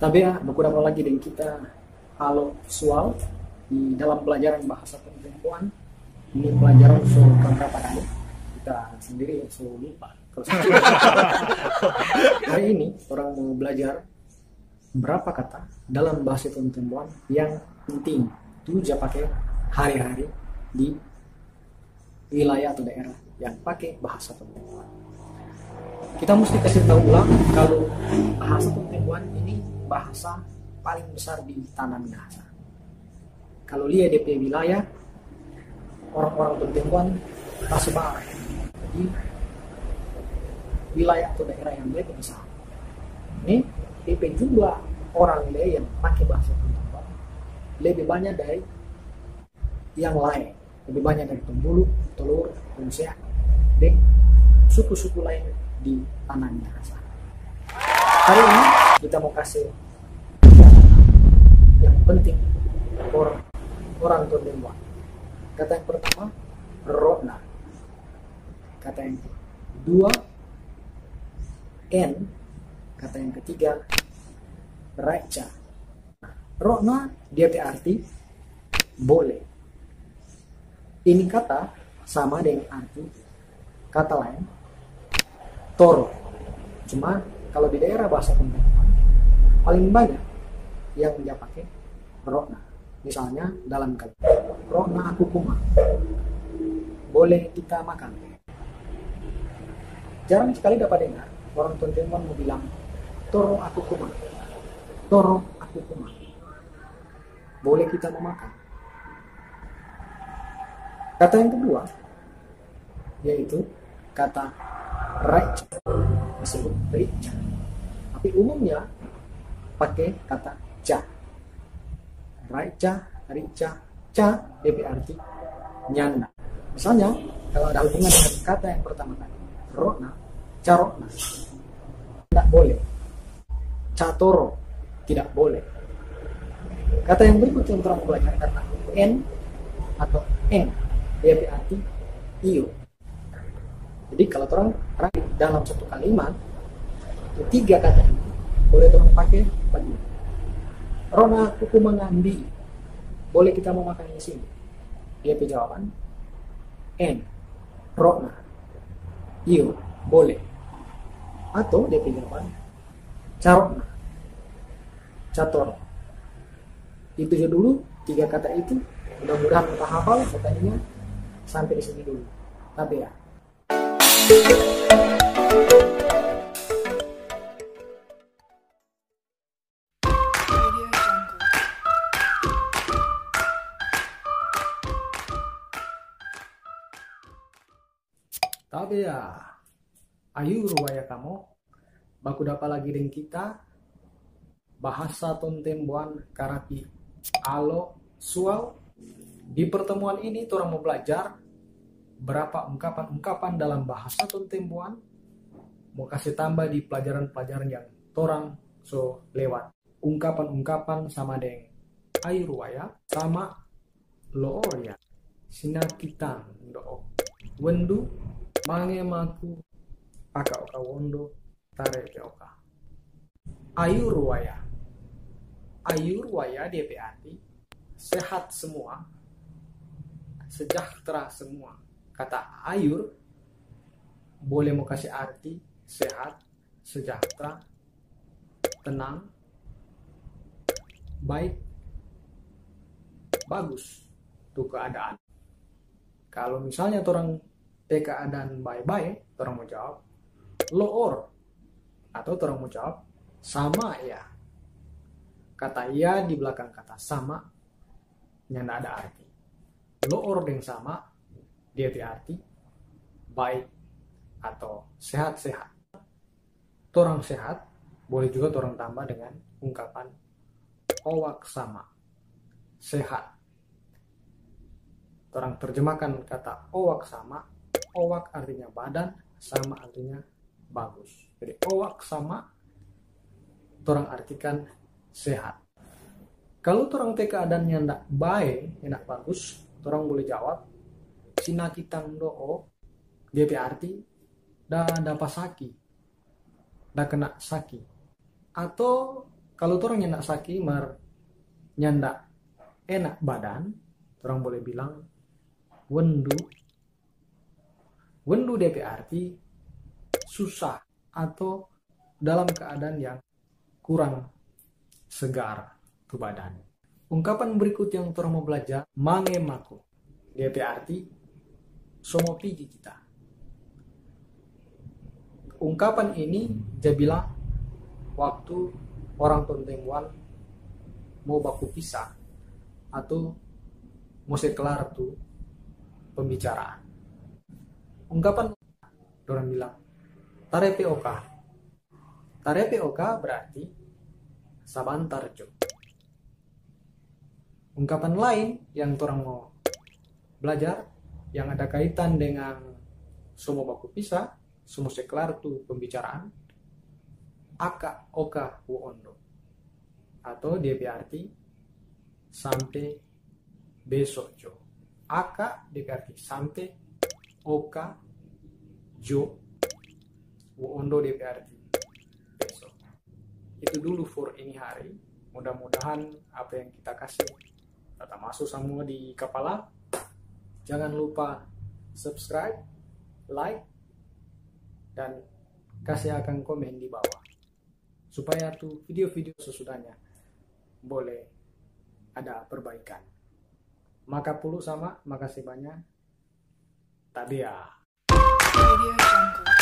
Tapi ya, beberapa lagi dengan kita halo visual di dalam pelajaran bahasa perempuan. Ini pelajaran so berapa kali? Kita sendiri so lupa. Hari ini orang mau belajar berapa kata dalam bahasa perempuan yang penting itu aja pakai hari-hari di wilayah atau daerah yang pakai bahasa perempuan. Kita mesti kasih tahu ulang kalau bahasa perempuan ini bahasa paling besar di tanah Minahasa. Kalau lihat DP wilayah, orang-orang perempuan tersebar di wilayah atau daerah yang lebih besar. Ini DP jumlah orang yang pakai bahasa perempuan lebih banyak dari yang lain lebih banyak dari Tombulu, Telur, Rusia, dan suku-suku lain di tanah Minahasa. Hari ini kita mau kasih yang penting orang orang Tondemwa. Kata yang pertama, Rona. Kata yang kedua, N. Kata yang ketiga, Raja. Rona dia berarti boleh ini kata sama dengan arti kata lain toro cuma kalau di daerah bahasa pembuatan paling banyak yang dia pakai rokna. Misalnya dalam kata rokna aku kuma boleh kita makan. Jarang sekali dapat dengar orang tontonan mau bilang toro aku kuma. Toro aku kuma. Boleh kita memakan. Kata yang kedua yaitu kata raja disebut rica. Tapi umumnya pakai kata ja. Raja, rica, ca lebih arti nyanda. Misalnya kalau ada hubungan dengan kata yang pertama tadi, rona, carona, tidak boleh. Catoro, tidak boleh. Kata yang berikut yang terang kata n atau n dia berarti iyo jadi kalau orang dalam satu kalimat itu tiga kata ini boleh orang pakai bagi Rona kuku mengambil boleh kita mau makan di sini? Dia jawaban N. Rona. Iyo boleh. Atau dia jawaban Carona. Cator. Itu aja dulu tiga kata itu. Mudah-mudahan kita hafal katanya sampai di sini dulu. Tapi ya tapi ya ayu ruwaya kamu. Baku dapat lagi dengan kita. Bahasa tontembuan karapi. Alo sual. Di pertemuan ini orang mau belajar berapa ungkapan-ungkapan dalam bahasa Tontembuan mau kasih tambah di pelajaran-pelajaran yang torang so lewat. Ungkapan-ungkapan sama dengan air waya sama looria sinakitan do. Wendu mange maku paka oka wondo tare ke oka. Ayu ruwaya ayu ruwaya dia sehat semua sejahtera semua. Kata ayur boleh mau kasih arti sehat, sejahtera, tenang, baik, bagus tuh keadaan. Kalau misalnya orang te keadaan baik-baik, orang mau jawab loor atau orang mau jawab sama ya. Kata ya di belakang kata sama yang ada arti lo orang yang sama dia berarti baik atau sehat-sehat. Orang sehat boleh juga orang tambah dengan ungkapan owak sama sehat. Orang terjemahkan kata owak sama owak artinya badan sama artinya bagus. Jadi owak sama orang artikan sehat. Kalau orang teka keadaannya tidak baik tidak bagus orang boleh jawab sinakitang doo dia arti dah dapat saki dah kena saki atau kalau orang nyandak sakit mar nyandak enak badan orang boleh bilang wendu wendu DP arti susah atau dalam keadaan yang kurang segar ke badan. Ungkapan berikut yang orang mau belajar, mange mako. DP arti somo pigi kita. Ungkapan ini dia bilang waktu orang tontemuan mau baku pisah atau mau kelar tuh pembicaraan. Ungkapan orang bilang tarepe oka. Tarepe oka berarti sabantar jo. Ungkapan lain yang orang mau belajar yang ada kaitan dengan semua baku pisah, semua seklar tuh pembicaraan, aka oka ondo atau dia berarti sampai besok jo. Aka dia berarti sampai oka jo ondo dia berarti besok. Itu dulu for ini hari. Mudah-mudahan apa yang kita kasih tetap masuk semua di kepala Jangan lupa subscribe, like, dan kasih akan komen di bawah. Supaya tuh video-video sesudahnya boleh ada perbaikan. Maka puluh sama, makasih banyak. Tabia. Jungle.